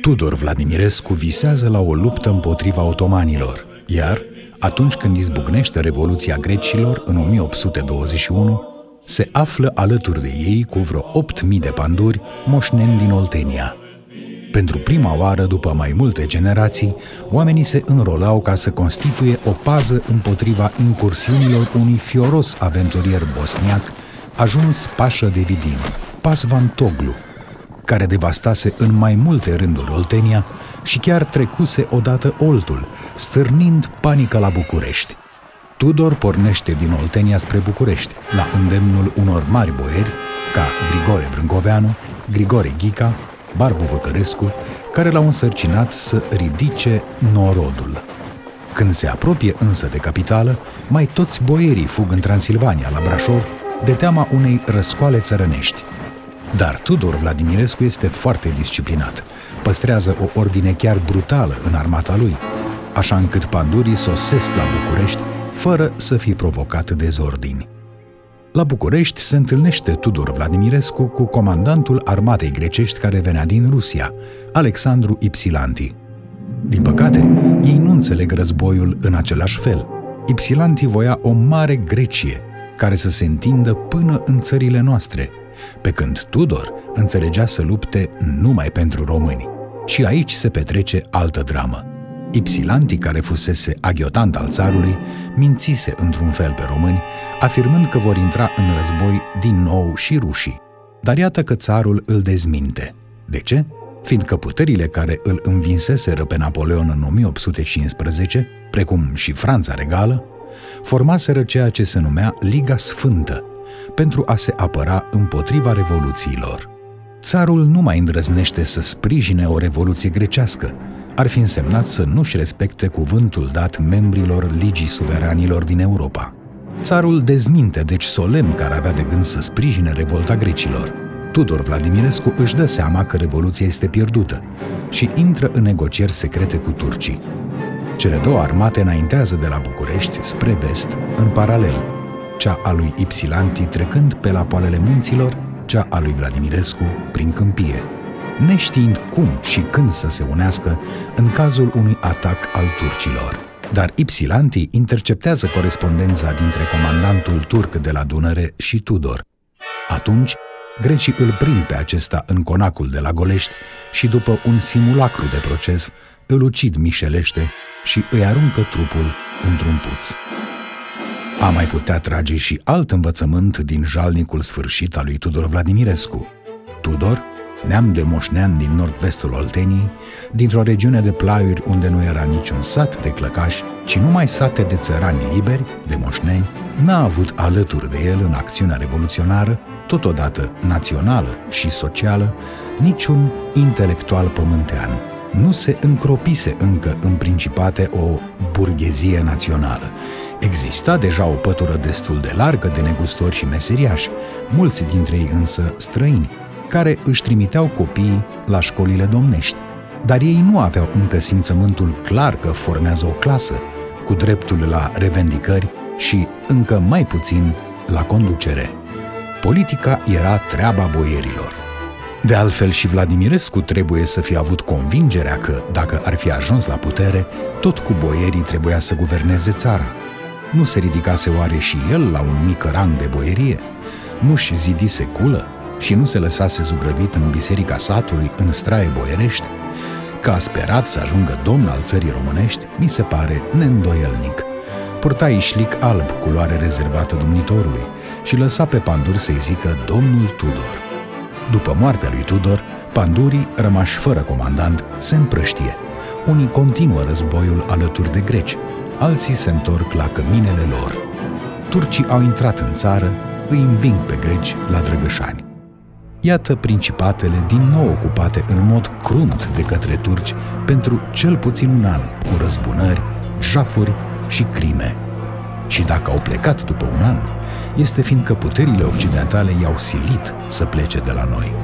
Tudor Vladimirescu visează la o luptă împotriva otomanilor, iar, atunci când izbucnește Revoluția Grecilor în 1821, se află alături de ei cu vreo 8.000 de panduri moșneni din Oltenia. Pentru prima oară, după mai multe generații, oamenii se înrolau ca să constituie o pază împotriva incursiunilor unui fioros aventurier bosniac, ajuns pașă de Vidin, Pasvan Toglu, care devastase în mai multe rânduri Oltenia și chiar trecuse odată Oltul, stârnind panică la București. Tudor pornește din Oltenia spre București, la îndemnul unor mari boieri, ca Grigore Brâncoveanu, Grigore Ghica, Barbu Văcărescu, care l-au însărcinat să ridice norodul. Când se apropie însă de capitală, mai toți boierii fug în Transilvania, la Brașov, de teama unei răscoale țărănești. Dar Tudor Vladimirescu este foarte disciplinat. Păstrează o ordine chiar brutală în armata lui, așa încât pandurii sosesc la București fără să fie provocat dezordini. La București se întâlnește Tudor Vladimirescu cu comandantul armatei grecești care venea din Rusia, Alexandru Ipsilanti. Din păcate, ei nu înțeleg războiul în același fel. Ipsilanti voia o mare Grecie, care să se întindă până în țările noastre, pe când Tudor înțelegea să lupte numai pentru români. Și aici se petrece altă dramă. Ipsilanti, care fusese aghiotant al țarului, mințise într-un fel pe români, afirmând că vor intra în război din nou și rușii. Dar iată că țarul îl dezminte. De ce? Fiindcă puterile care îl învinseseră pe Napoleon în 1815, precum și Franța regală, formaseră ceea ce se numea Liga Sfântă, pentru a se apăra împotriva revoluțiilor. Țarul nu mai îndrăznește să sprijine o revoluție grecească, ar fi însemnat să nu-și respecte cuvântul dat membrilor Ligii Suveranilor din Europa. Țarul dezminte deci solemn care avea de gând să sprijine revolta grecilor. Tudor Vladimirescu își dă seama că revoluția este pierdută și intră în negocieri secrete cu turcii. Cele două armate înaintează de la București spre vest, în paralel, cea a lui Ipsilanti trecând pe la poalele munților, cea a lui Vladimirescu prin câmpie neștiind cum și când să se unească în cazul unui atac al turcilor. Dar Ipsilanti interceptează corespondența dintre comandantul turc de la Dunăre și Tudor. Atunci, grecii îl prind pe acesta în conacul de la Golești și după un simulacru de proces, îl ucid mișelește și îi aruncă trupul într-un puț. A mai putea trage și alt învățământ din jalnicul sfârșit al lui Tudor Vladimirescu. Tudor neam de moșnean din nord-vestul Olteniei, dintr-o regiune de plaiuri unde nu era niciun sat de clăcași, ci numai sate de țărani liberi, de moșneni, n-a avut alături de el în acțiunea revoluționară, totodată națională și socială, niciun intelectual pământean. Nu se încropise încă în principate o burghezie națională. Exista deja o pătură destul de largă de negustori și meseriași, mulți dintre ei însă străini, care își trimiteau copiii la școlile domnești. Dar ei nu aveau încă simțământul clar că formează o clasă, cu dreptul la revendicări și încă mai puțin la conducere. Politica era treaba boierilor. De altfel și Vladimirescu trebuie să fie avut convingerea că, dacă ar fi ajuns la putere, tot cu boierii trebuia să guverneze țara. Nu se ridicase oare și el la un mic rang de boierie? Nu-și zidise culă? și nu se lăsase zugrăvit în biserica satului, în straie boierești, că a sperat să ajungă domn al țării românești, mi se pare neîndoielnic. Purta ișlic alb, culoare rezervată domnitorului, și lăsa pe Pandur să-i zică domnul Tudor. După moartea lui Tudor, pandurii, rămași fără comandant, se împrăștie. Unii continuă războiul alături de greci, alții se întorc la căminele lor. Turcii au intrat în țară, îi înving pe greci la Drăgășani. Iată principatele din nou ocupate în mod crunt de către turci pentru cel puțin un an, cu răzbunări, jafuri și crime. Și dacă au plecat după un an, este fiindcă puterile occidentale i-au silit să plece de la noi.